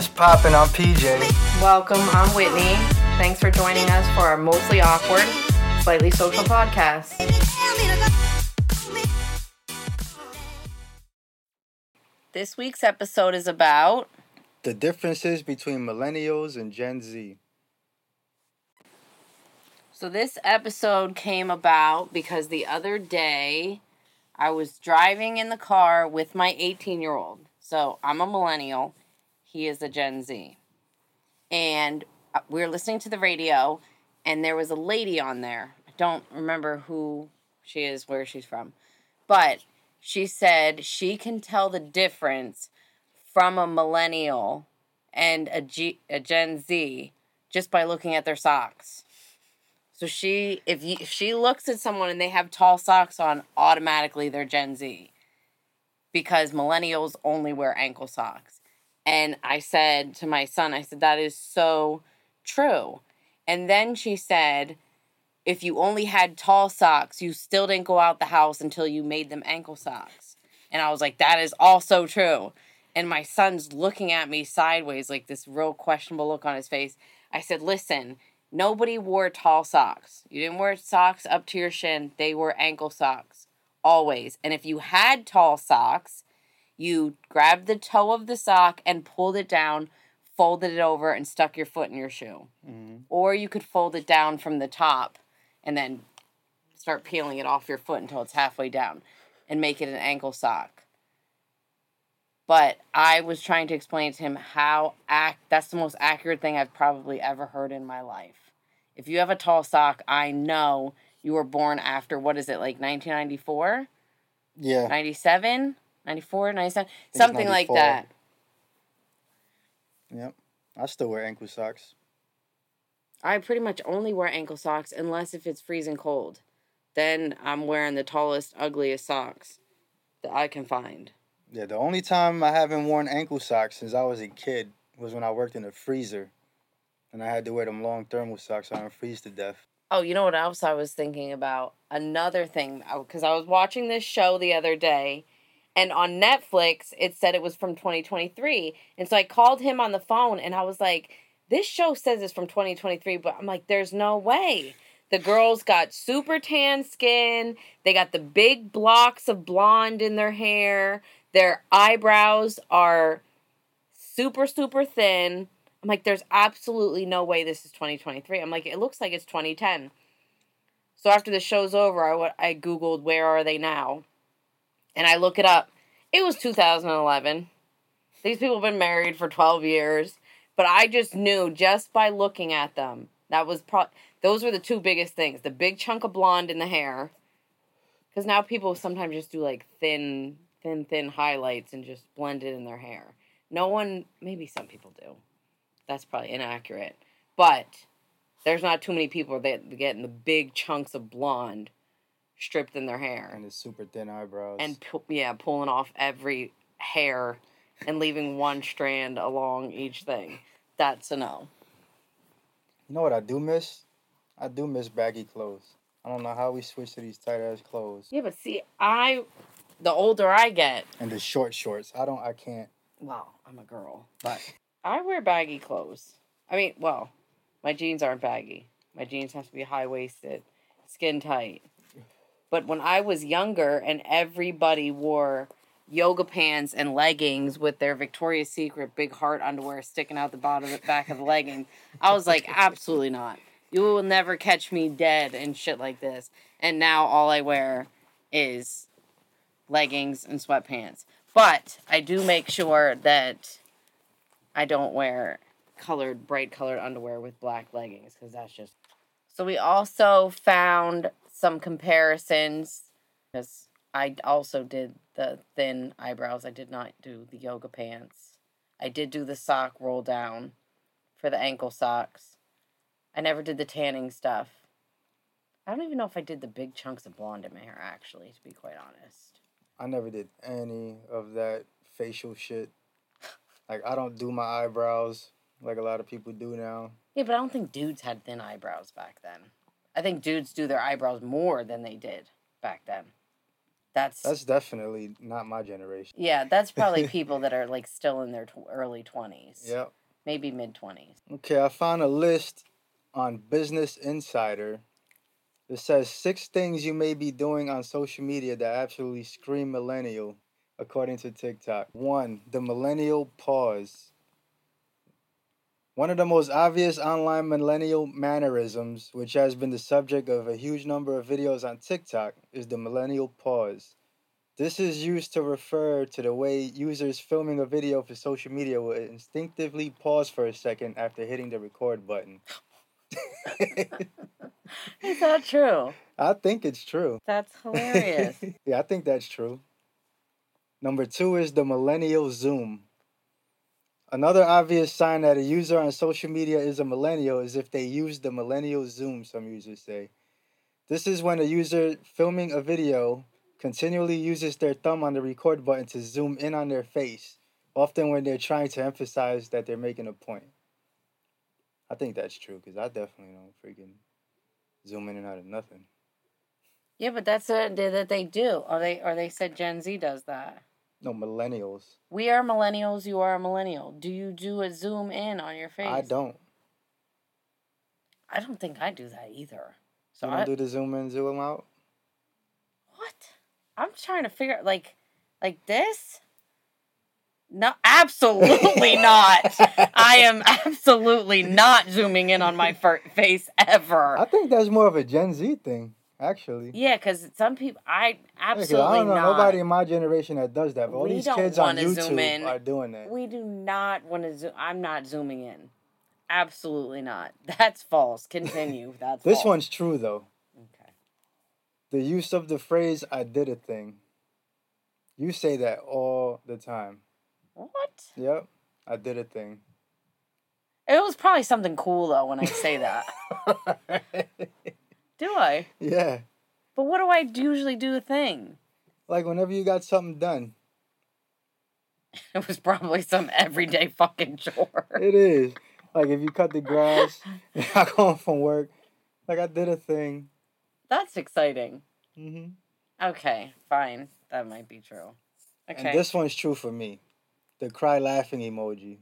What's poppin'? I'm PJ. Welcome, I'm Whitney. Thanks for joining us for our mostly awkward, slightly social podcast. This week's episode is about The differences between millennials and Gen Z. So this episode came about because the other day I was driving in the car with my 18 year old. So I'm a millennial, he is a Gen Z. And uh, we were listening to the radio, and there was a lady on there. I don't remember who she is, where she's from, but she said she can tell the difference from a millennial and a, G, a Gen Z just by looking at their socks. So she, if, you, if she looks at someone and they have tall socks on, automatically they're Gen Z, because millennials only wear ankle socks. And I said to my son, I said that is so true. And then she said, if you only had tall socks, you still didn't go out the house until you made them ankle socks. And I was like, that is also true. And my son's looking at me sideways, like this real questionable look on his face. I said, listen, nobody wore tall socks. You didn't wear socks up to your shin, they were ankle socks, always. And if you had tall socks, you grabbed the toe of the sock and pulled it down, folded it over, and stuck your foot in your shoe. Mhm. Or you could fold it down from the top and then start peeling it off your foot until it's halfway down and make it an ankle sock. But I was trying to explain to him how act that's the most accurate thing I've probably ever heard in my life. If you have a tall sock, I know you were born after what is it like 1994, Yeah. 97, 94, 97, something like that. Yep. I still wear ankle socks. I pretty much only wear ankle socks unless if it's freezing cold. Then I'm wearing the tallest, ugliest socks that I can find. Yeah, the only time I haven't worn ankle socks since I was a kid was when I worked in a freezer. And I had to wear them long thermal socks so I don't freeze to death. Oh, you know what else I was thinking about? Another thing, because I was watching this show the other day, and on Netflix, it said it was from 2023. And so I called him on the phone, and I was like, this show says it's from 2023, but I'm like, there's no way. The girls got super tan skin. They got the big blocks of blonde in their hair. Their eyebrows are super, super thin. I'm like, there's absolutely no way this is 2023. I'm like, it looks like it's 2010. So after the show's over, I, I Googled, where are they now? And I look it up. It was 2011. These people have been married for 12 years. But I just knew just by looking at them. That was pro- those were the two biggest things. The big chunk of blonde in the hair. Because now people sometimes just do like thin, thin, thin highlights and just blend it in their hair. No one, maybe some people do. That's probably inaccurate. But there's not too many people that getting the big chunks of blonde stripped in their hair And the super thin eyebrows. and pu- yeah, pulling off every hair and leaving one strand along each thing. That's a no. you know what I do miss? I do miss baggy clothes. I don't know how we switched to these tight ass clothes. Yeah, but see, I, the older I get, And the short shorts. I don't I can't well, I'm a girl, but I wear baggy clothes. I mean, well, my jeans aren't baggy. My jeans have to be high waisted, skin tight. But when I was younger and everybody wore yoga pants and leggings with their Victoria's Secret big heart underwear sticking out the bottom of the back of the legging, I was like, absolutely not. You will never catch me dead and shit like this. And now all I wear is leggings and sweatpants. But I do make sure that I don't wear colored, bright colored underwear with black leggings because that's just. So we also found some comparisons because I also did the thin eyebrows. I did not do the yoga pants. I did do the sock roll down for the ankle socks. I never did the tanning stuff. I don't even know if I did the big chunks of blonde in my hair, actually, to be quite honest. I never did any of that facial shit. Like I don't do my eyebrows like a lot of people do now. Yeah, but I don't think dudes had thin eyebrows back then. I think dudes do their eyebrows more than they did back then. That's, That's definitely not my generation. yeah, that's probably people that are like still in their tw- early 20s. Yep. Maybe mid 20s. Okay, I found a list on Business Insider. It says six things you may be doing on social media that absolutely scream millennial, according to TikTok. One, the millennial pause. One of the most obvious online millennial mannerisms, which has been the subject of a huge number of videos on TikTok, is the millennial pause. This is used to refer to the way users filming a video for social media will instinctively pause for a second after hitting the record button. Is that true? I think it's true. That's hilarious. yeah, I think that's true. Number two is the millennial zoom. Another obvious sign that a user on social media is a millennial is if they use the millennial zoom, some users say. This is when a user filming a video continually uses their thumb on the record button to zoom in on their face, often when they're trying to emphasize that they're making a point. I think that's true because I definitely don't freaking zoom in and out of nothing. yeah, but that's what that they do. Or they or they said Gen Z does that. No, millennials. We are millennials. You are a millennial. Do you do a zoom in on your face? I don't. I don't think I do that either. So You I, don't do the zoom in, zoom out? what? I'm trying to figure like like this. No, absolutely not. I am absolutely not zooming in on my face ever. I think that's more of a Gen Z thing, actually. Yeah, because some people, I absolutely I don't know not. nobody in my generation that does that. But all We these don't kids on YouTube in. are doing that. We do not want to zoom. I'm not zooming in. Absolutely not. That's false. Continue. That's This false. one's true though. Okay. The use of the phrase "I did a thing." You say that all the time. What? Yep, I did a thing. It was probably something cool though when I say that. do I? yeah, But what do I usually do a thing? like whenever you got something done, It was probably some everyday fucking chore. it is. Like if you cut the grass, not going from work. Like I did a thing. That's exciting. hmm Okay, fine. That might be true. Okay. And this one's true for me. The cry laughing emoji.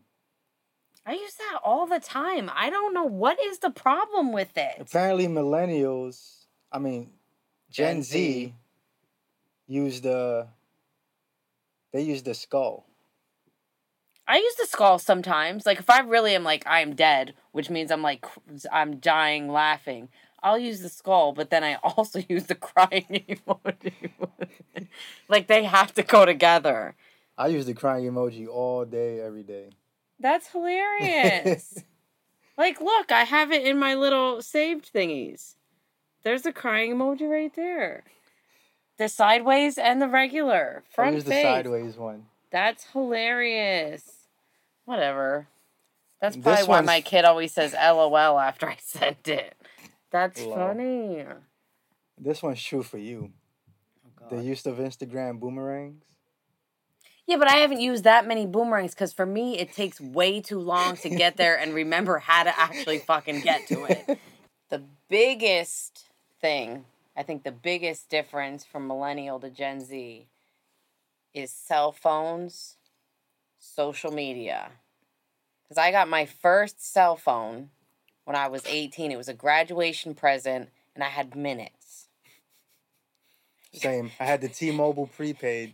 I use that all the time. I don't know what is the problem with it. Apparently, millennials, I mean, Gen, Gen Z, Z. use the. They use the skull. I use the skull sometimes. Like if I really am like I'm dead, which means I'm like I'm dying laughing. I'll use the skull, but then I also use the crying emoji. like they have to go together. I use the crying emoji all day, every day. That's hilarious. like look, I have it in my little saved thingies. There's the crying emoji right there. The sideways and the regular I front use the sideways one. That's hilarious. Whatever. That's probably why my kid always says LOL after I sent it. That's funny. This one's true for you. Oh, The use of Instagram boomerangs. Yeah, but I haven't used that many boomerangs because for me it takes way too long to get there and remember how to actually fucking get to it. The biggest thing, I think the biggest difference from millennial to Gen Z is cell phones, social media. Because I got my first cell phone when I was 18. It was a graduation present and I had minutes. Same. I had the T-Mobile prepaid.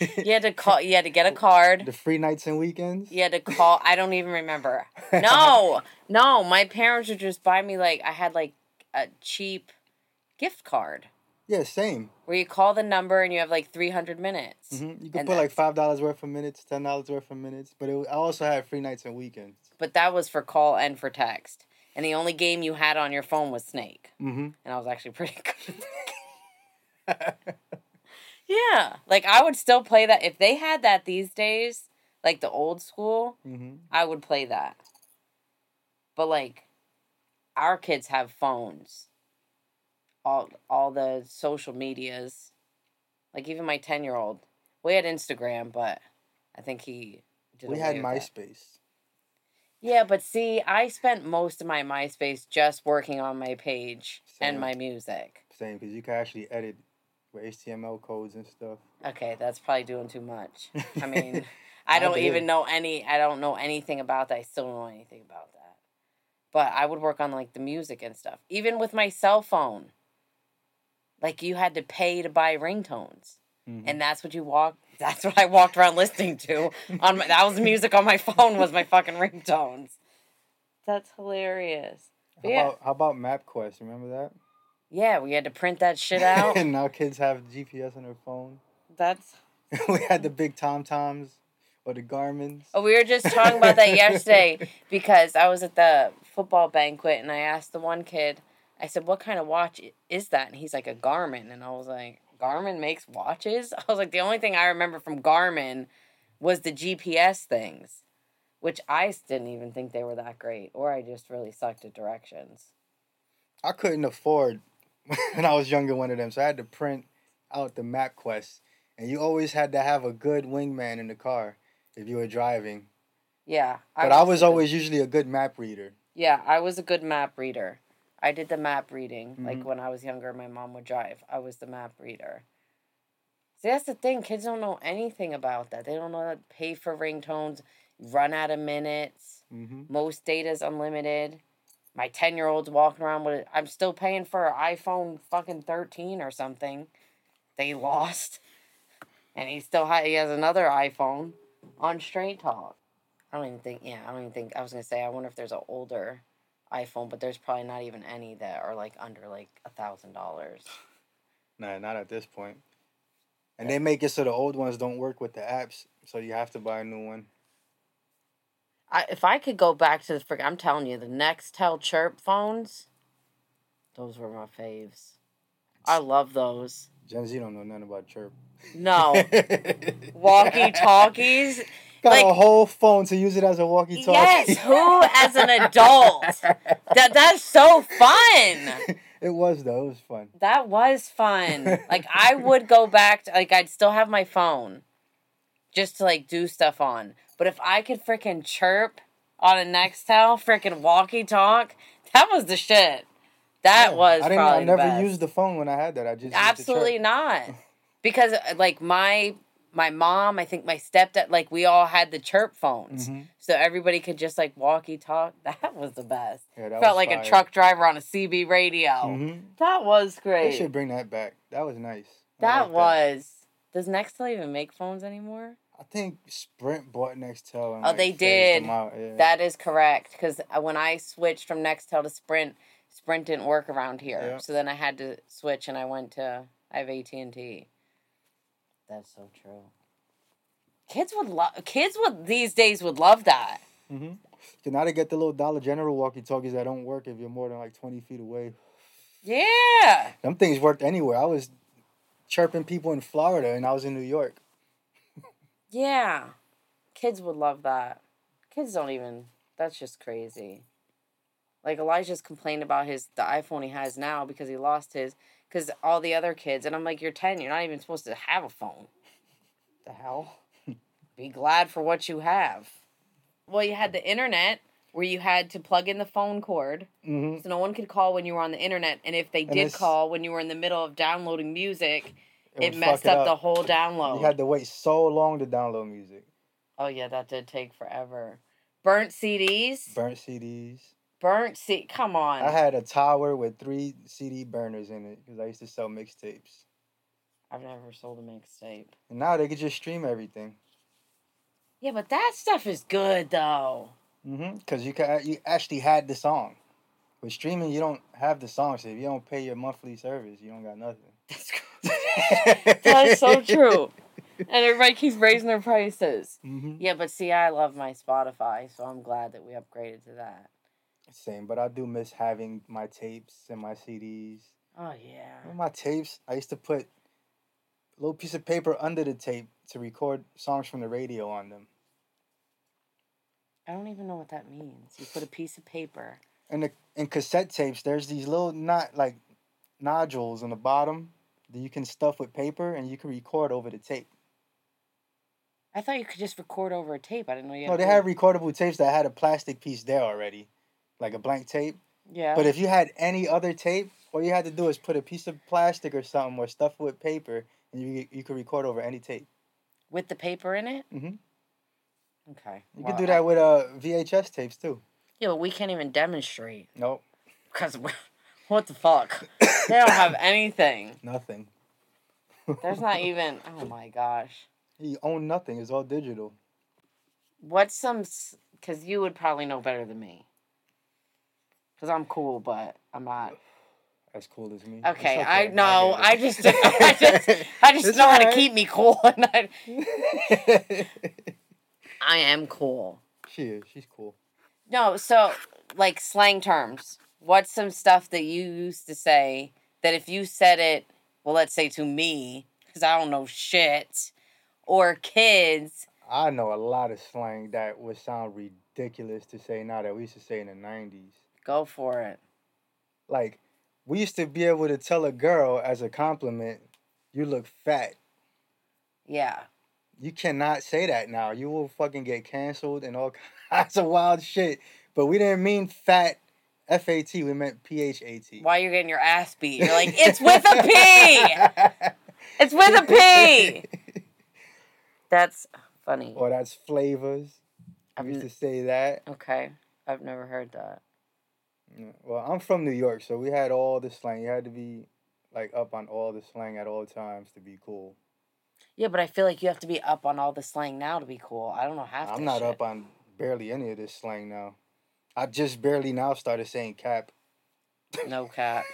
You had to call, you had to get a card. The free nights and weekends. You had to call. I don't even remember. No, no. My parents would just buy me like I had like a cheap gift card Yeah, same. where you call the number and you have like three hundred minutes. hmm You could And put like five dollars worth of minutes, ten dollars worth of minutes, but it, I also had free nights and weekends. But that was for call and for text. And the only game you had on your phone was Snake, Mm-hmm. and I was actually pretty good. Yeah, like I would still play that if they had that these days, like the old school. mm-hmm. I would play that. But like our kids have phones. All all the social medias. Like even my 10-year-old. We had Instagram, but I think he did We had. MySpace. Yeah, but see, I spent most of my MySpace just working on my page Same. and my music. Same, because you can actually edit with HTML codes and stuff. Okay, that's probably doing too much. I mean, I I don't did. even know any. I don't know anything about that. I still don't know anything about that. But I would work on like the music and stuff. Even with my cell phone. Like you had to pay to buy ringtones. Mhm. And that's what you walk that's what I walked around listening to. On my, that was music on my phone was my fucking ringtones. That's hilarious. how, yeah. about, how about MapQuest? Remember that? Yeah, we had to print that shit out. and now kids have GPS on their phone. That's we had the big Tom Toms or the Garmins. Oh, we were just talking about that yesterday because I was at the football banquet and I asked the one kid, I said, "What kind of watch is that?" And he's like, "A Garmin." And I was like, "Garmin makes watches?" I was like, "The only thing I remember from Garmin was the GPS things, which I didn't even think they were that great, or I just really sucked at directions." I couldn't afford when I was younger one of them, so I had to print out the map MapQuest. And you always had to have a good wingman in the car if you were driving. Yeah, But I was a good- always usually a good map reader. Yeah, I was a good map reader. I did the map reading. Like Mhm. when I was younger, my mom would drive. I was the map reader. See, that's the thing. Kids don't know anything about that. They don't know how to pay for ringtones, run out of minutes. hmm Most data's unlimited. My 10 year old's walking around with, I'm still paying for an iPhone fucking 13 or something. They lost. And he still ha- he has another iPhone on Straight Talk. I don't even think, yeah, I don't even think, I was going to say, I wonder if there's an older iPhone, but there's probably not even any that are like under like a $1,000. Nah, not at this point. And they make it so the old ones don't work with the apps, so you have to buy a new one. I, if I could go back to the frick, I'm telling you, the Nextel Chirp phones, those were my faves. I love those. Gen Z don't know nothing about chirp. No. Walkie talkies. Got Like- a whole phone to use it as a walkie talkie. Yes, who as an adult? That that's so fun. it was though. It was fun. That was fun. Like I would go back to like I'd still have my phone just to like do stuff on. But if I could freaking chirp on a Nextel, freaking walkie talk, that was the shit. That Yeah. was I didn't. I never best. used the phone when I had that. I just used. Absolutely not. Because uh, like my my mom, I think my stepdad, like we all had the chirp phones, Mhm. so everybody could just like walkie talk. That was the best. Yeah, that Felt like a truck driver on a CB radio. Mhm. That was great. They should bring that back. That was nice. I that was. Does Nextel even make phones anymore? I think Sprint bought Nextel. And, Oh, like, they did. them out, yeah. That is correct. Because when I switched from Nextel to Sprint, Sprint didn't work around here. Yeah. So then I had to switch, and I went to I have AT and T. That's so true. Kids would love. Kids would these days would love that. Mm-hmm. So now they get the little Dollar General walkie talkies that don't work if you're more than like 20 feet away. Yeah. Them things worked anywhere. I was chirping people in Florida and I was in New York. Yeah. Kids would love that. Kids don't even. That's just crazy. Like Elijah's complained about his the iPhone he has now because he lost his because all the other kids and I'm like you're ten you're not even supposed to have a phone. The hell. Be glad for what you have. Well, you had the internet where you had to plug in the phone cord Mm-hmm. so no one could call when you were on the internet and if they And did it's- call when you were in the middle of downloading music it, messed fuck up, the whole download. You had to wait so long to download music. Oh yeah, that did take forever. Burnt CDs. Burnt CDs. Burnt C. Come on. I had a tower with three CD burners in it because I used to sell mixtapes. I've never sold a mixtape. And now they could just stream everything. Yeah, but that stuff is good though. Mm-hmm. Because you ca- you actually had the song. With streaming, you don't have the song. So if you don't pay your monthly service, you don't got nothing. That's That's so true. and everybody keeps raising their prices. Mm-hmm. Yeah, but see, I love my Spotify, so I'm glad that we upgraded to that. Same, but I do miss having my tapes and my CDs. Oh yeah. My tapes? I used to put a little piece of paper under the tape to record songs from the radio on them. I don't even know what that means. You put a piece of paper. And the in cassette tapes, there's these little not like nodules on the bottom that you can stuff with paper and you can record over the tape. I thought you could just record over a tape. I didn't know you. No, they had recordable tapes that had a plastic piece there already, like a blank tape. Yeah. But if you had any other tape, All you had to do is put a piece of plastic or something or stuff with paper, and you you could record over any tape. With the paper in it? Mhm. Okay. You Well, could do I- that with uh VHS tapes too. Yeah, but we can't even demonstrate. Nope, Because what the fuck? they don't have anything. nothing. There's not even. Oh my gosh. You own nothing. It's all digital. What's some. Because you would probably know better than me. Because I'm cool, but I'm not. As cool as me. Okay, It's I know. I just, I just, I just It's know how to keep me cool. And I, I am cool. she is. She's cool. No, so like slang terms. What's some stuff that you used to say that if you said it, well, let's say to me, because I don't know shit, or kids, I know a lot of slang that would sound ridiculous to say now that we used to say in the nineties. go for it. Like, we used to be able to tell a girl as a compliment, "You look fat." Yeah. You cannot say that now. You will fucking get canceled and all kinds of wild shit. But we didn't mean fat, F A T. We meant P H A T. Why are you're getting your ass beat? You're like, it's with a P. It's with a P. That's funny. or that's flavors. I've used n- to say that. okay, I've never heard that. Mm, well, I'm from New York, so we had all the slang. You had to be like up on all the slang at all times to be cool. Yeah, but I feel like you have to be up on all the slang now to be cool. I don't know half. I'm not shit. up on barely any of this slang now. I just barely now started saying cap. No cap.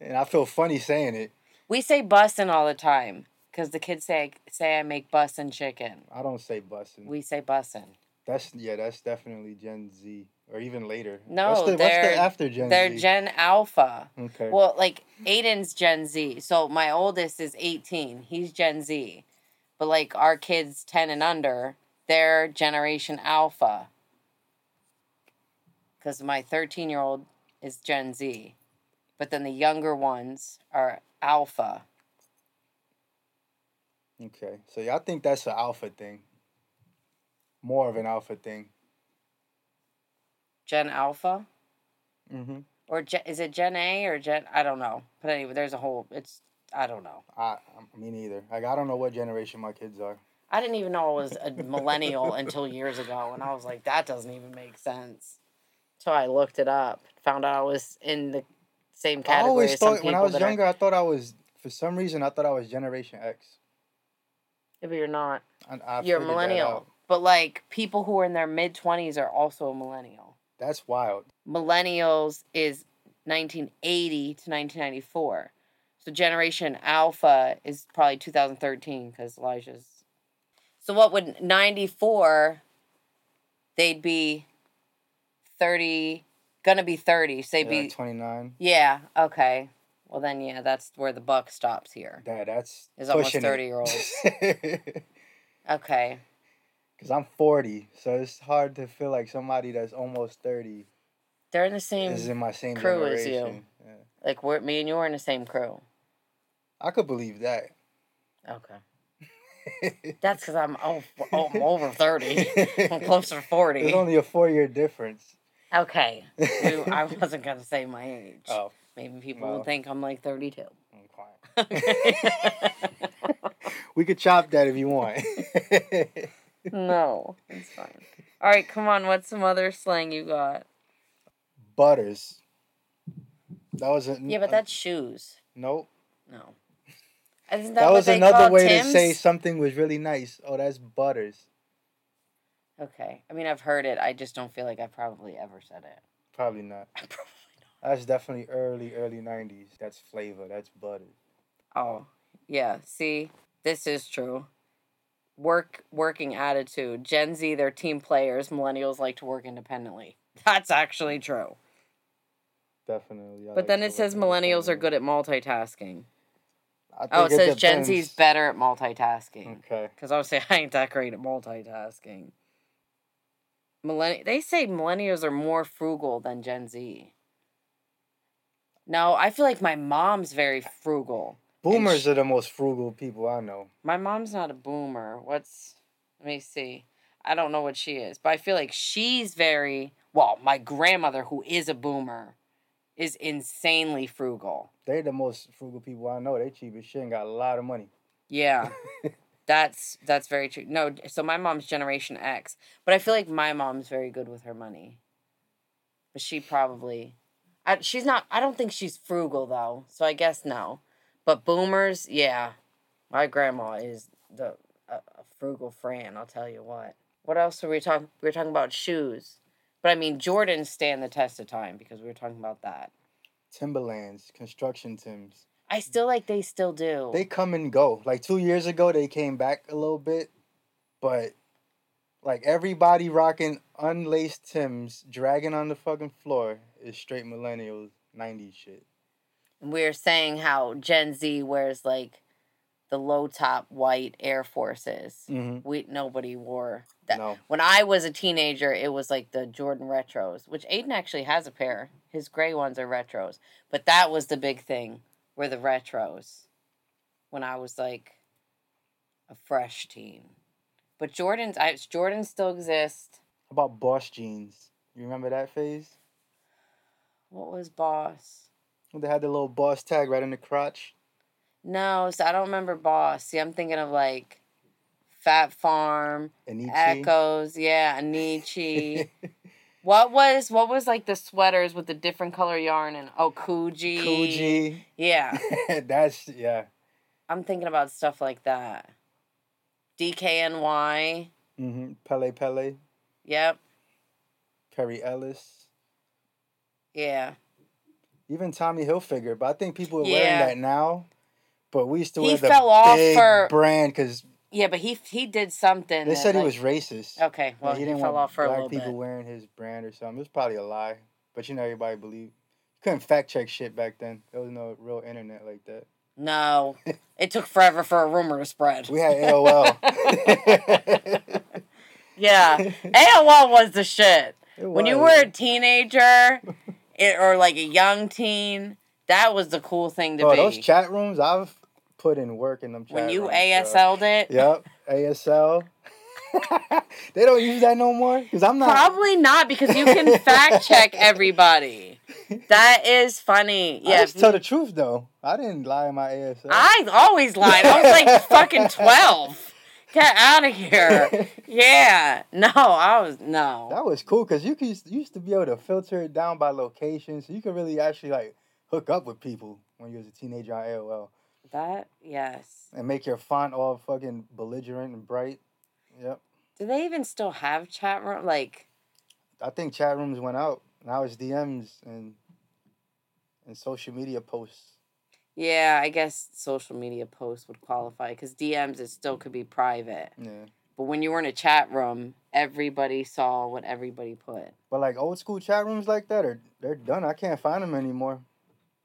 and I feel funny saying it. We say bussin' all the time because the kids say say I make bussin' chicken. I don't say bussin'. We say bussin'. That's yeah, that's definitely Gen Z or even later. No, what's the, they're- the after Gen They're Z? Gen Alpha. okay. Well, like Aiden's Gen Z. So my oldest is 18. He's Gen Z. But like our kids 10 and under, they're Generation Alpha. Cuz my 13-year-old is Gen Z. But then the younger ones are Alpha. okay. So I think that's an alpha thing. More of an alpha thing. Gen Alpha Mm-hmm. or Gen, is it Gen A or Gen I don't know. But anyway, there's a whole it's I don't know. I I me neither. Like I don't know what generation my kids are. I didn't even know I was a millennial until years ago, and I was like, that doesn't even make sense. So I looked it up, found out I was in the same I category always thought when I was younger, I thought I was for some reason I thought I was Generation X. Yeah, but you're not. I, I you're a millennial. But like people who are in their mid twenties are also a millennial. That's wild. Millennials is 1980 to 1994. So Generation Alpha is probably 2013 because Elijah's. So what would 94? They'd be 30, gonna be 30. Say Yeah, be, twenty nine. yeah, okay. Well, then, yeah, that's where the buck stops here. Dad, that's Is almost pushing 30-year-olds. Okay. Cause I'm forty, so it's hard to feel like somebody that's almost thirty They're in the same, is in my same crew as you. Yeah. like, we're, me and you are in the same crew. I could believe that. Okay. That's because I'm, oh, oh, I'm over 30. I'm closer to 40. There's only a four year difference. Okay. I wasn't going to say my age. Oh, Maybe people well. will think I'm like 32. I'm quiet. we could chop that if you want. no, it's fine. All right, come on. What's some other slang you got? Butters. That was a Yeah, but uh, that's shoes. nope. No. Isn't that, That, was another way Tim's? to say something was really nice. Oh, that's butters. Okay. I mean, I've heard it. I just don't feel like I probably ever said it. Probably not. Probably not. That's definitely early, early '90s. That's flavor. That's butter. Oh, yeah. See, this is true. Work working attitude. Gen Z, they're team players. Millennials like to work independently. That's actually true. Definitely. I But like then it says millennials are good at multitasking. I Oh, it think says Gen depends. Z's better at multitasking. Okay. Because I would say I ain't that great at multitasking. Millenn- they say millennials are more frugal than Gen Z. No, I feel like my mom's very frugal. Boomers sh- are the most frugal people I know. My mom's not a boomer. What's let me see. I don't know what she is, but I feel like she's very well, my grandmother who is a boomer is insanely frugal. They're the most frugal people I know. They cheap as shit and got a lot of money. Yeah. that's that's very true. No, so my mom's generation X, but I feel like my mom's very good with her money. But she probably I, she's not I don't think she's frugal though. So I guess no. But boomers, yeah. My grandma is the a, frugal Fran, I'll tell you what. What else were we talking we were talking about shoes. But I mean Jordans stand the test of time because we were talking about that. Timberlands, construction Tims. I still like they still do. They come and go. Like two years ago, they came back a little bit, but like everybody rocking unlaced Tims, dragging on the fucking floor is straight millennials, 90s shit. We're saying how Gen Z wears like the low top white Air Forces. Mm-hmm. We nobody wore that. No. When I was a teenager, it was like the Jordan retros, which Aiden actually has a pair. His gray ones are retros, but that was the big thing. Were the retros when I was like a fresh teen. But Jordans, I Jordans still exist. How about Boss jeans? You remember that phase? What was Boss? They had the little Boss tag right in the crotch. No, so I don't remember Boss. See, I'm thinking of like Phat Farm, Anichi. Echoes, yeah, Anichi. what was what was like the sweaters with the different color yarn and oh Coogi. Coogi. Yeah, That's yeah. I'm thinking about stuff like that. DKNY. Mm-hmm. Pelle Pelle. Yep. Perry Ellis. Yeah. Even Tommy Hilfiger. But I think people are Yeah. wearing that now. But we used to He wear the fell off big for- brand because Yeah, but he he did something. they that, said he was racist. Okay, Like, well he, didn't fell want off for a black little people bit. wearing his brand or something. It was probably a lie, but you know everybody believed. You couldn't fact check shit back then. There was no real internet like that. No, it took forever for a rumor to spread. We had AOL. Yeah, AOL was the shit. It When you were a teenager it, or like a young teen, that was the cool thing to Bro, be. those chat rooms, I've put in work in them chat when you rooms. ASL'd it, Yep, ASL. they don't use that no more because I'm not. probably not because you can fact check everybody. That is funny. I Yeah, just tell the truth though. I didn't lie in my ASL. I always lied. I was like fucking twelve. Get out of here. Yeah, no, I was no. That was cool because you could you used to be able to filter it down by location, so you could really actually like hook up with people when you was a teenager on AOL That yes. and make your font all fucking belligerent and bright. Yep. Do they even still have chat room? Like, I think chat rooms went out. Now it's DMs and and social media posts. yeah, I guess social media posts would qualify because DMs it still could be private. Yeah. But when you were in a chat room, everybody saw what everybody put. But like old school chat rooms like that are they're done. I can't find them anymore.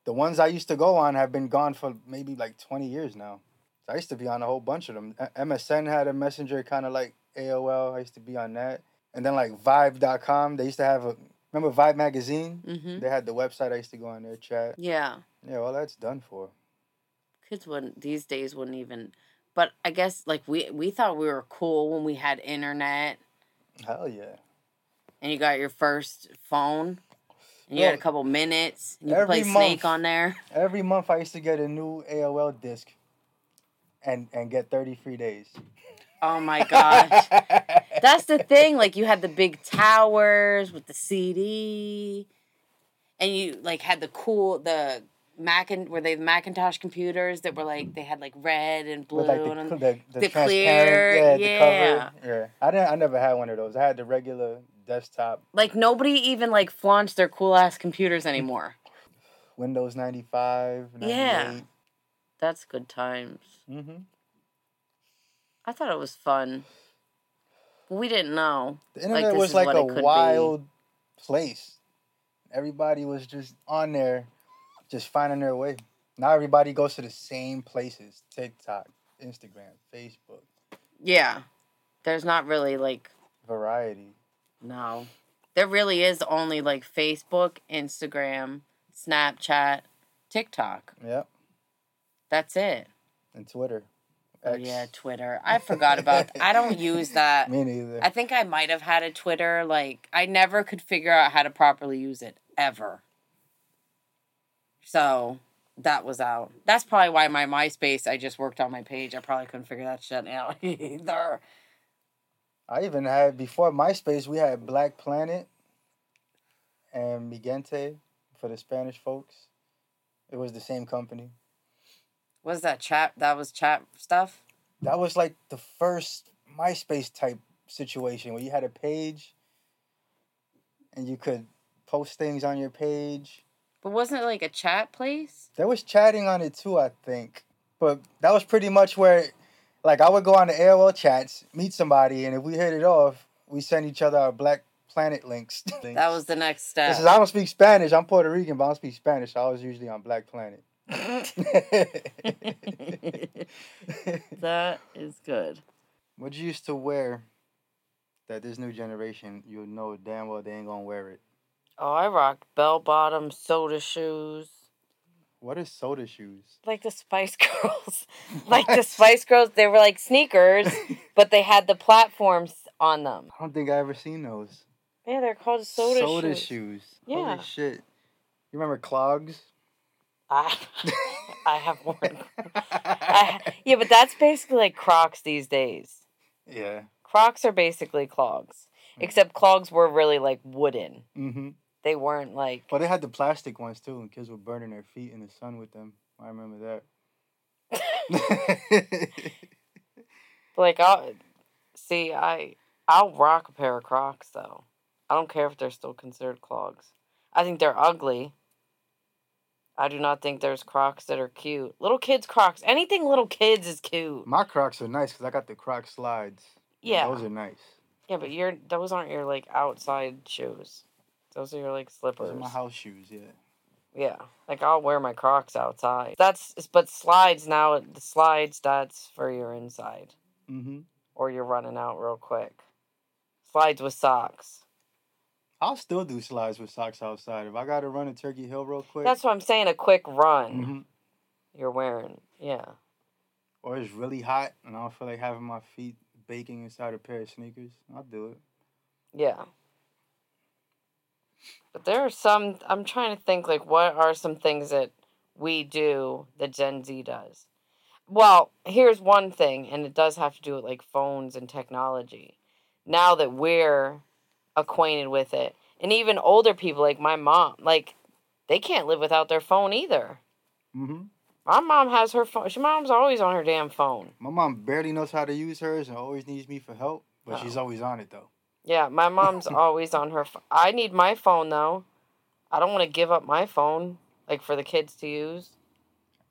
The ones I used to go on have been gone for maybe like twenty years now. I used to be on a whole bunch of them. MSN had a messenger kind of like AOL. I used to be on that. And then like Vibe.com, they used to have a remember Vibe magazine? Mm-hmm. They had the website. I used to go on their chat. Yeah, Yeah, well that's done for. kids wouldn't these days wouldn't even. But I guess like we we thought we were cool when we had internet Hell yeah. and you got your first phone. And you Look, had a couple minutes. You could play every Snake month- on there. Every month I used to get a new AOL disc and and get 30 free days. Oh my gosh. That's the thing. Like you had the big towers with the CD, and you like had the cool the Mac and were they the Macintosh computers that were like they had like red and blue like and the, the, the, the clear- yeah, yeah. the cover. Yeah, I didn't. I never had one of those. I had the regular desktop like nobody even like flaunts their cool ass computers anymore. Windows 95, 98. Yeah. That's good times. Mm-hmm. I thought it was fun. But we didn't know. The Like, internet this was like a could be. wild place. Everybody was just on there, just finding their way. Now everybody goes to the same places: TikTok, Instagram, Facebook, Yeah. There's not really like variety. No. There really is only like Facebook, Instagram, Snapchat, TikTok. Yep, That's it. and Twitter. Oh, yeah, Twitter. I forgot about I don't use that. Me neither. I think I might have had a Twitter like I never could figure out how to properly use it ever. So that was out. That's probably why my MySpace. I just worked on my page. I probably couldn't figure that shit out either. I even had before MySpace. We had Black Planet and MiGente for the Spanish folks. It was the same company. Was that chat? That was chat stuff. That was like the first MySpace type situation where you had a page and you could post things on your page. But wasn't it like a chat place? There was chatting on it too, I think. But that was pretty much where, like, I would go on the AOL chats, meet somebody, and if we hit it off, we send each other our Black Planet links. That was the next step. This is I don't speak Spanish. I'm Puerto Rican, but I don't speak Spanish. So I was usually on Black Planet. that is good. what you used to wear that this new generation, you know damn well they ain't gonna wear it. Oh, I rock bell bottom soda shoes. What is soda shoes? Like the Spice Girls. like the Spice Girls, they were like sneakers, but they had the platforms on them. I don't think I ever seen those. Yeah, they're called soda, soda shoes. shoes. Yeah. Holy shit. You remember clogs? I, I have one. I, yeah, but that's basically like Crocs these days. yeah. Crocs are basically clogs, except clogs were really like wooden. Mm-hmm. They weren't like. But they had the plastic ones too, and kids were burning their feet in the sun with them. I remember that. Like I'll see, I I'll rock a pair of Crocs though. I don't care if they're still considered clogs. I think they're ugly. I do not think there's Crocs that are cute. Little kids Crocs, anything little kids is cute. My Crocs are nice because I got the Croc slides. Yeah, Those are nice. yeah, but you're those aren't your like outside shoes. Those are your like Those slippers. are my house shoes, yeah. Yeah, like I'll wear my Crocs outside. That's but slides now. The slides that's for your inside, Mm-hmm. or you're running out real quick. Slides with socks. I'll still do slides with socks outside. If I gotta run a Turkey Hill real quick. That's what I'm saying. A quick run Mhm. you're wearing. Yeah. Or it's really hot and I don't feel like having my feet baking inside a pair of sneakers. I'll do it. Yeah. But there are some I'm trying to think like what are some things that we do that Gen Z does. Well, here's one thing and it does have to do with like phones and technology. Now that we're acquainted with it and even older people like my mom like they can't live without their phone either. Mm-hmm. My mom has her phone. She mom's always on her damn phone. My mom barely knows how to use hers and always needs me for help, but she's Oh. always on it though. Yeah, my mom's always on her. I need my phone though. I don't want to give up my phone like for the kids to use.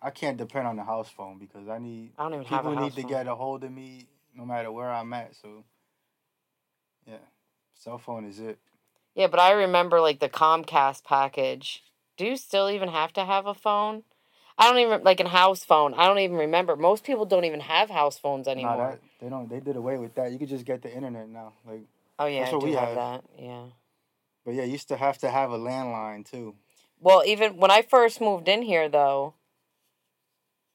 I can't depend on the house phone because I need I don't even have a people need to phone. get a hold of me no matter where I'm at. So yeah, cell phone is it. Yeah, but I remember like the Comcast package. Do you still even have to have a phone? I don't even like a house phone. I don't even remember. Most people don't even have house phones Nah, anymore. that they don't. They did away with that. You could just get the internet now. Like, oh yeah, that's I what do we have, have. that. Yeah. but yeah, you used to have to have a landline too. Well, even when I first moved in here, though,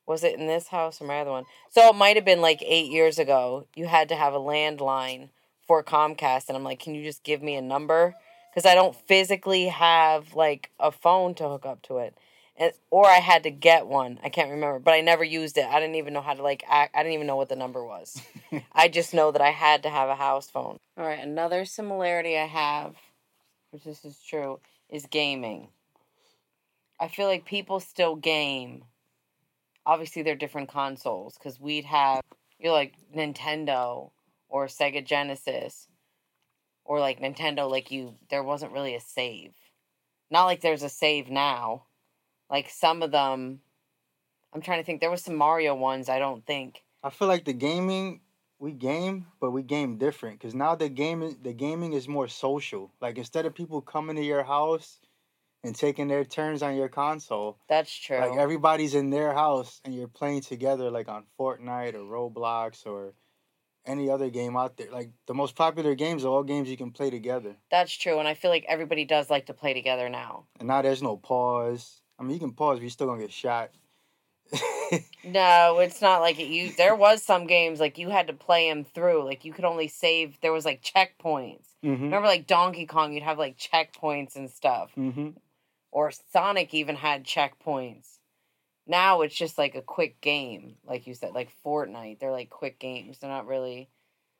was it in this house or my other one? So it might have been like eight years ago. You had to have a landline for Comcast, and I'm like, can you just give me a number? Because I don't physically have like a phone to hook up to it, and or I had to get one. I can't remember, but I never used it. I didn't even know how to like. Act, I didn't even know what the number was. I just know that I had to have a house phone. All right, another similarity I have, which this is true, is gaming. I feel like people still game. Obviously, they're different consoles because we'd have you're like Nintendo or Sega Genesis or like Nintendo. Like you, there wasn't really a save. Not like there's a save now. Like some of them, I'm trying to think. There was some Mario ones. I don't think. I feel like the gaming we game, but we game different because now the gaming the gaming is more social. Like instead of people coming to your house and taking their turns on your console, That's true. like everybody's in their house and you're playing together, like on Fortnite or Roblox or any other game out there. Like the most popular games are all games you can play together, That's true, and I feel like everybody does like to play together now. and now there's no pause. I mean, you can pause, but you're still gonna get shot. No, it's not like it. You there was some games like you had to play them through. Like you could only save. There was like checkpoints. hmm Remember, like Donkey Kong, you'd have like checkpoints and stuff. hmm or Sonic even had checkpoints. Now it's just like a quick game, like you said, like Fortnite. They're like quick games. They're not really.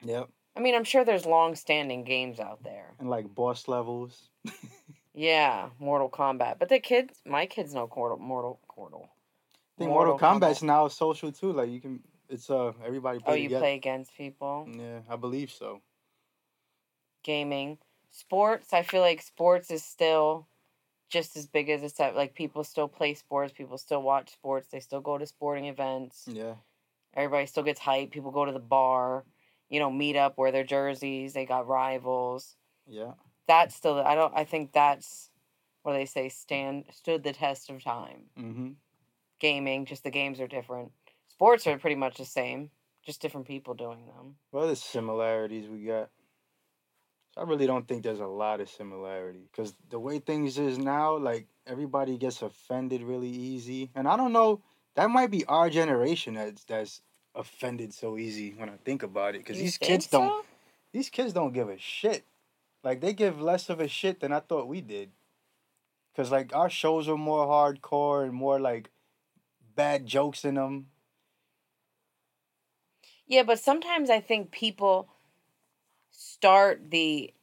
Yep. I mean, I'm sure there's long-standing games out there. And like boss levels. Yeah, Mortal Kombat. But the kids, my kids know Mortal Mortal Mortal. I think Mortal, Kombat's now social too. Like you can, it's uh everybody. Play Oh, you together. play against people. Yeah, I believe so. Gaming, sports. I feel like sports is still just as big as it's at. Like people still play sports. People still watch sports. They still go to sporting events. Yeah. Everybody still gets hyped. People go to the bar. You know, meet up, wear their jerseys. They got rivals. Yeah. That's still. I don't. I think that's what they say. Stand stood the test of time. Mm-hmm. gaming, just the games are different. Sports are pretty much the same, just different people doing them. Well, there's similarities we got. I really don't think there's a lot of similarity because the way things is now, like everybody gets offended really easy, and I don't know. That might be our generation that's that's offended so easy when I think about it because these kids don't. These kids don't give a shit. Like they give less of a shit than I thought we did. Cause like our shows are more hardcore and more like bad jokes in them. Yeah, but sometimes I think people start the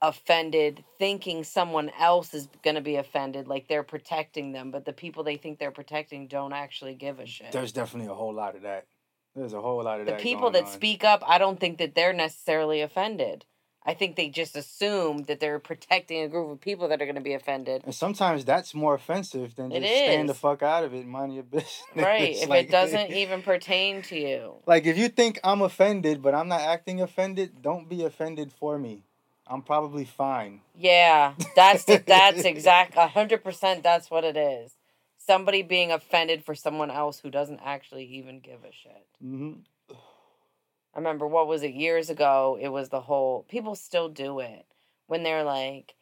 offended thinking someone else is going to be offended, like they're protecting them, but the people they think they're protecting don't actually give a shit. There's definitely a whole lot of that. There's a whole lot of that the people that on. speak up, I don't think that they're necessarily offended. I think they just assume that they're protecting a group of people that are going to be offended. And sometimes that's more offensive than just staying the fuck out of it, mind your business. Right. if Like- it doesn't even pertain to you. Like if you think I'm offended, but I'm not acting offended, don't be offended for me. I'm probably fine. Yeah, that's the, that's exact a hundred percent. That's what it is. Somebody being offended for someone else who doesn't actually even give a shit. hmm I remember what was it years ago? It was the whole people still do it when they're like,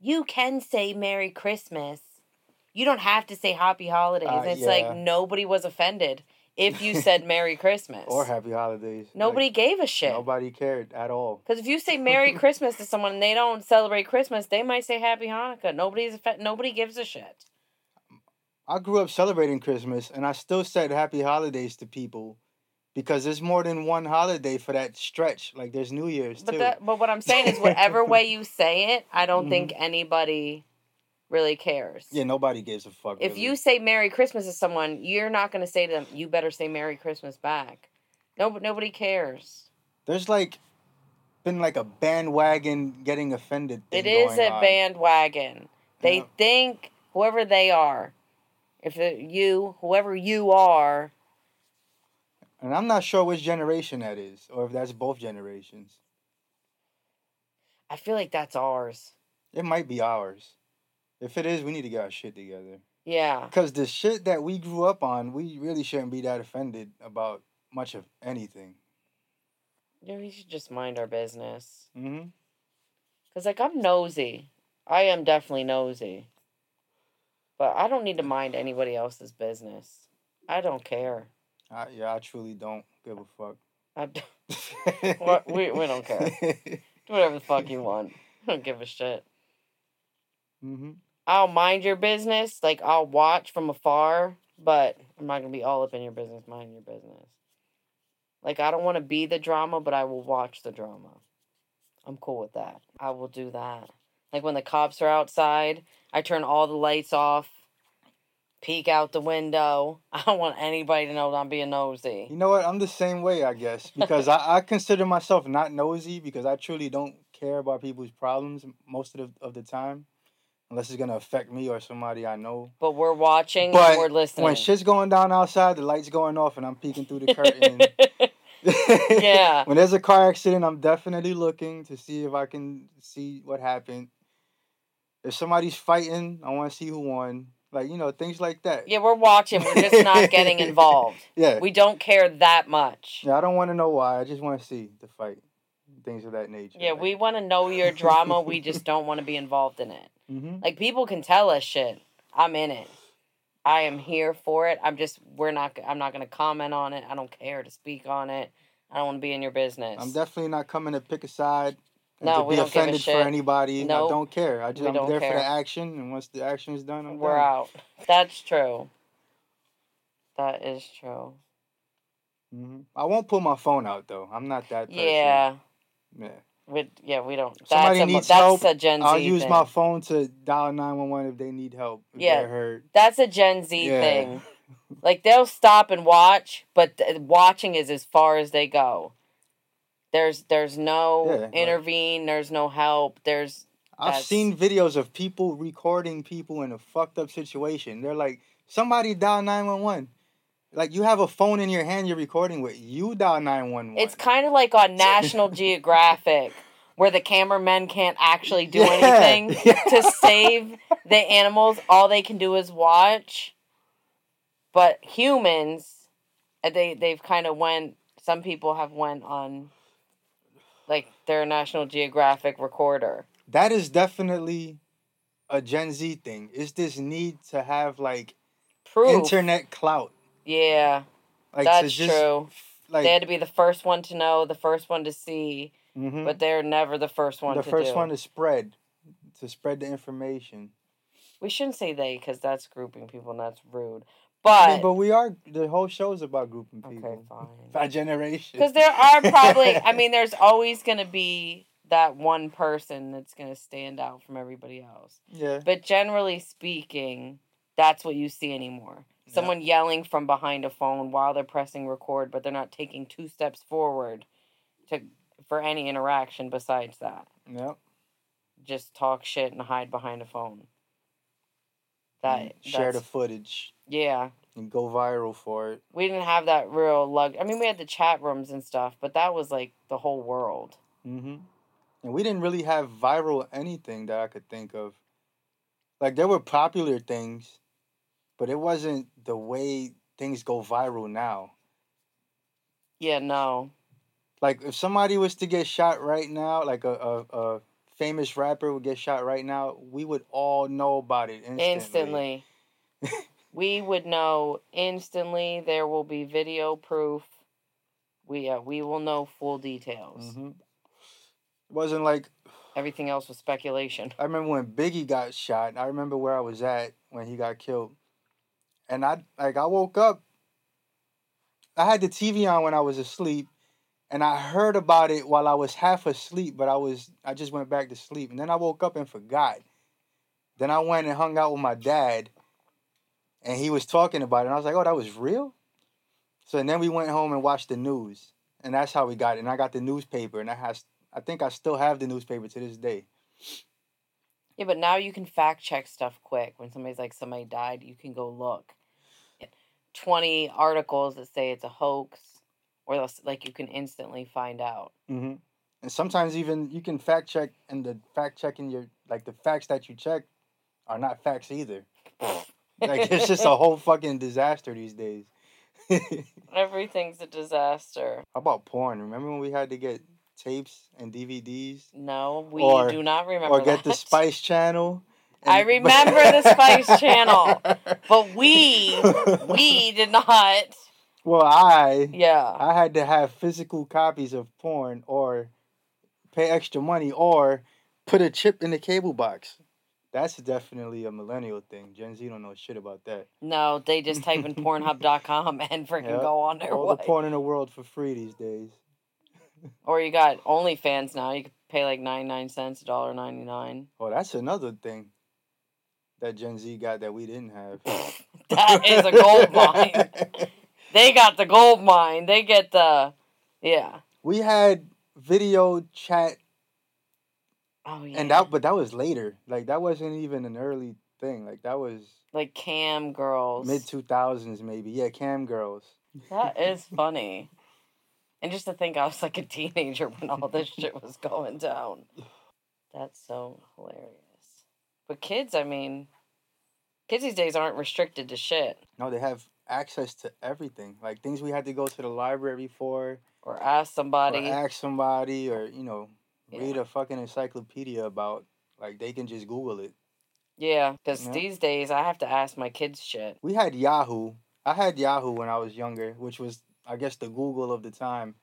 "You can say Merry Christmas. You don't have to say Happy Holidays." Uh, it's yeah. like nobody was offended if you said Merry Christmas. Or happy holidays. Like, nobody gave a shit. Nobody cared at all. Because if you say Merry Christmas to someone and they don't celebrate Christmas, they might say Happy Hanukkah. Nobody's nobody gives a shit. I grew up celebrating Christmas, and I still said happy holidays to people because there's more than one holiday for that stretch. Like there's New Year's But too. that, but what I'm saying is, whatever way you say it, I don't Mhm. think anybody really cares. yeah, nobody gives a fuck. If really. you say Merry Christmas to someone, you're not going to say to them, "You better say Merry Christmas back." No, nobody cares. there's like been like a bandwagon getting offended. Thing It is a on. bandwagon. They Yeah. think whoever they are, if it, you, whoever you are, and I'm not sure which generation that is, or if that's both generations. I feel like that's ours. It might be ours. If it is, we need to get our shit together. Yeah. Because the shit that we grew up on, we really shouldn't be that offended about much of anything. Yeah, we should just mind our business. Mm-hmm. Cause like I'm nosy. I am definitely nosy. But I don't need to mind anybody else's business. I don't care. I, yeah, I truly don't give a fuck. I don't, We- we don't care. do whatever the fuck you want. I don't give a shit. hmm I'll mind your business. Like I'll watch from afar, but I'm not gonna be all up in your business. Mind your business. Like I don't want to be the drama, but I will watch the drama. I'm cool with that. I will do that. Like when the cops are outside, I turn all the lights off, peek out the window. I don't want anybody to know that I'm being nosy. You know what? I'm the same way, I guess, because I, I consider myself not nosy because I truly don't care about people's problems most of the, of the time, unless it's gonna affect me or somebody I know. But we're watching But and we're listening. When shit's going down outside, the lights going off, and I'm peeking through the curtain. Yeah. When there's a car accident, I'm definitely looking to see if I can see what happened. If somebody's fighting, I want to see who won. Like you know, things like that. yeah, we're watching. We're just not getting involved. Yeah. We don't care that much. Yeah, I don't want to know why. I just want to see the fight, things of that nature. Yeah, we want to know your drama. We just don't want to be involved in it. hmm Like people can tell us shit. I'm in it. I am here for it. I'm just we're not. I'm not gonna comment on it. I don't care to speak on it. I don't want to be in your business. I'm definitely not coming to pick a side No, to we be don't give a offended shit. for anybody. I don't care. I just I'm there for the action, and once the action is done, I'm We're done. out. That's true. That is true. hmm I won't pull my phone out though. I'm not that person. Yeah. Yeah. We, yeah, we don't. Somebody a, needs that's help, a Gen Z I'll use thing. my phone to dial nine one one if they need help. Yeah. Hurt. That's a Gen Z Yeah. thing. Like they'll stop and watch, but th- watching is as far as they go. There's there's no Yeah, intervene. There's no help. There's I've That's- seen videos of people recording people in a fucked up situation. They're like, somebody dial nine one one. Like you have a phone in your hand you're recording with. You dial nine one one. it's kind of like on National Geographic where the cameramen can't actually do Yeah, anything yeah. to save the animals. All they can do is watch. But humans, uh, they they've kind of went. Some people have went on, like their National Geographic recorder. that is definitely a Gen Z thing. It's this need to have like Proof. internet clout. Yeah, Like that's just, true. Like they had to be the first one to know, the first one to see, mhm. but they're never the first one the first do. one to spread, to spread the information. We shouldn't say they because that's grouping people and that's rude. I But, mean, but we are the whole show is about grouping okay, people fine. by generation. Because there are probably, I mean, there's always going to be that one person that's going to stand out from everybody else. yeah, But generally speaking, that's what you see anymore. Yeah. Someone yelling from behind a phone while they're pressing record, but they're not taking two steps forward to for any interaction besides that. yeah. Just talk shit and hide behind a phone. That share the footage yeah. and go viral for it. We didn't have that real lug. I mean, we had the chat rooms and stuff, but that was like the whole world. hmm And we didn't really have viral anything that I could think of. Like there were popular things, but it wasn't the way things go viral now. Yeah, no. Like if somebody was to get shot right now, like a, a, a famous rapper would get shot right now, we would all know about it instantly. Instantly. we would know instantly. There will be video proof. We uh, we will know full details. hmm It wasn't like Everything else was speculation. I remember when Biggie got shot. I remember where I was at when he got killed, and I like I woke up. I had the TV on when I was asleep, and I heard about it while I was half asleep. But I was I just went back to sleep, and then I woke up and forgot. Then I went and hung out with my dad, and he was talking about it. And I was like, "Oh, that was real." So and then we went home and watched the news, and that's how we got it. And I got the newspaper, and I has I think I still have the newspaper to this day. Yeah, but now you can fact check stuff quick. When somebody's like somebody died, you can go look. Twenty articles that say it's a hoax, or else like you can instantly find out. hmm And sometimes even you can fact check, and the fact checking your like the facts that you check are not facts either. Like it's just a whole fucking disaster these days. Everything's a disaster. How about porn? Remember when we had to get tapes and DVDs, No, we Or- do not remember. or get the. Spice Channel? I remember the Spice Channel. But we we did not. Well, I Yeah. I had to have physical copies of porn, or pay extra money, or put a chip in the cable box. That's definitely a millennial thing. Gen Z don't know shit about that. No, they just type in Pornhub.com and freaking Yep. go on their All way. the porn in the world for free these days. Or you got OnlyFans now. You can pay like ninety nine cents, $1.99. Oh, that's another thing that Gen Z got that we didn't have. That is a gold mine. They got the gold mine. They get the yeah. we had video chat, Oh yeah. and that but that was later. Like that wasn't even an early thing. Like that was like cam girls. mid two thousands maybe. Yeah, cam girls. That is funny. And just to think I was like a teenager when all this shit was going down. That's so hilarious. But kids, I mean, kids these days aren't restricted to shit. No, they have access to everything. Like things we had to go to the library for, Or ask somebody. or ask somebody, or you know, read a fucking encyclopedia about. Like they can just Google it. yeah, because Yeah. these days I have to ask my kids shit. We had Yahoo. I had Yahoo when I was younger, which was I guess the Google of the time.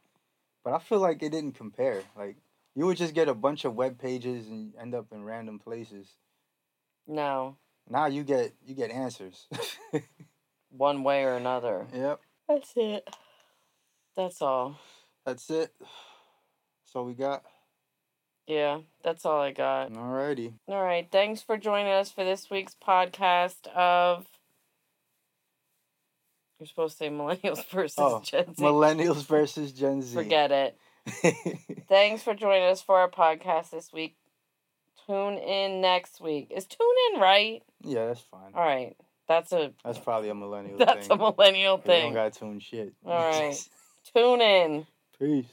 But I feel like it didn't compare. Like You would just get a bunch of web pages and end up in random places. No, Now you get you get answers. one way or another. yep, That's it. That's all. that's it. So we got. Yeah, that's all I got. Alrighty. All right. Thanks for joining us for this week's podcast of. You're supposed to say millennials versus Oh, Gen Z. Millennials versus Gen Z. Forget it. Thanks for joining us for our podcast this week. Tune in next week. Is tune in right? yeah, that's fine. All right. That's a That's probably a millennial that's thing. a millennial We don't thing. got tune shit. All right. Tune in. Peace.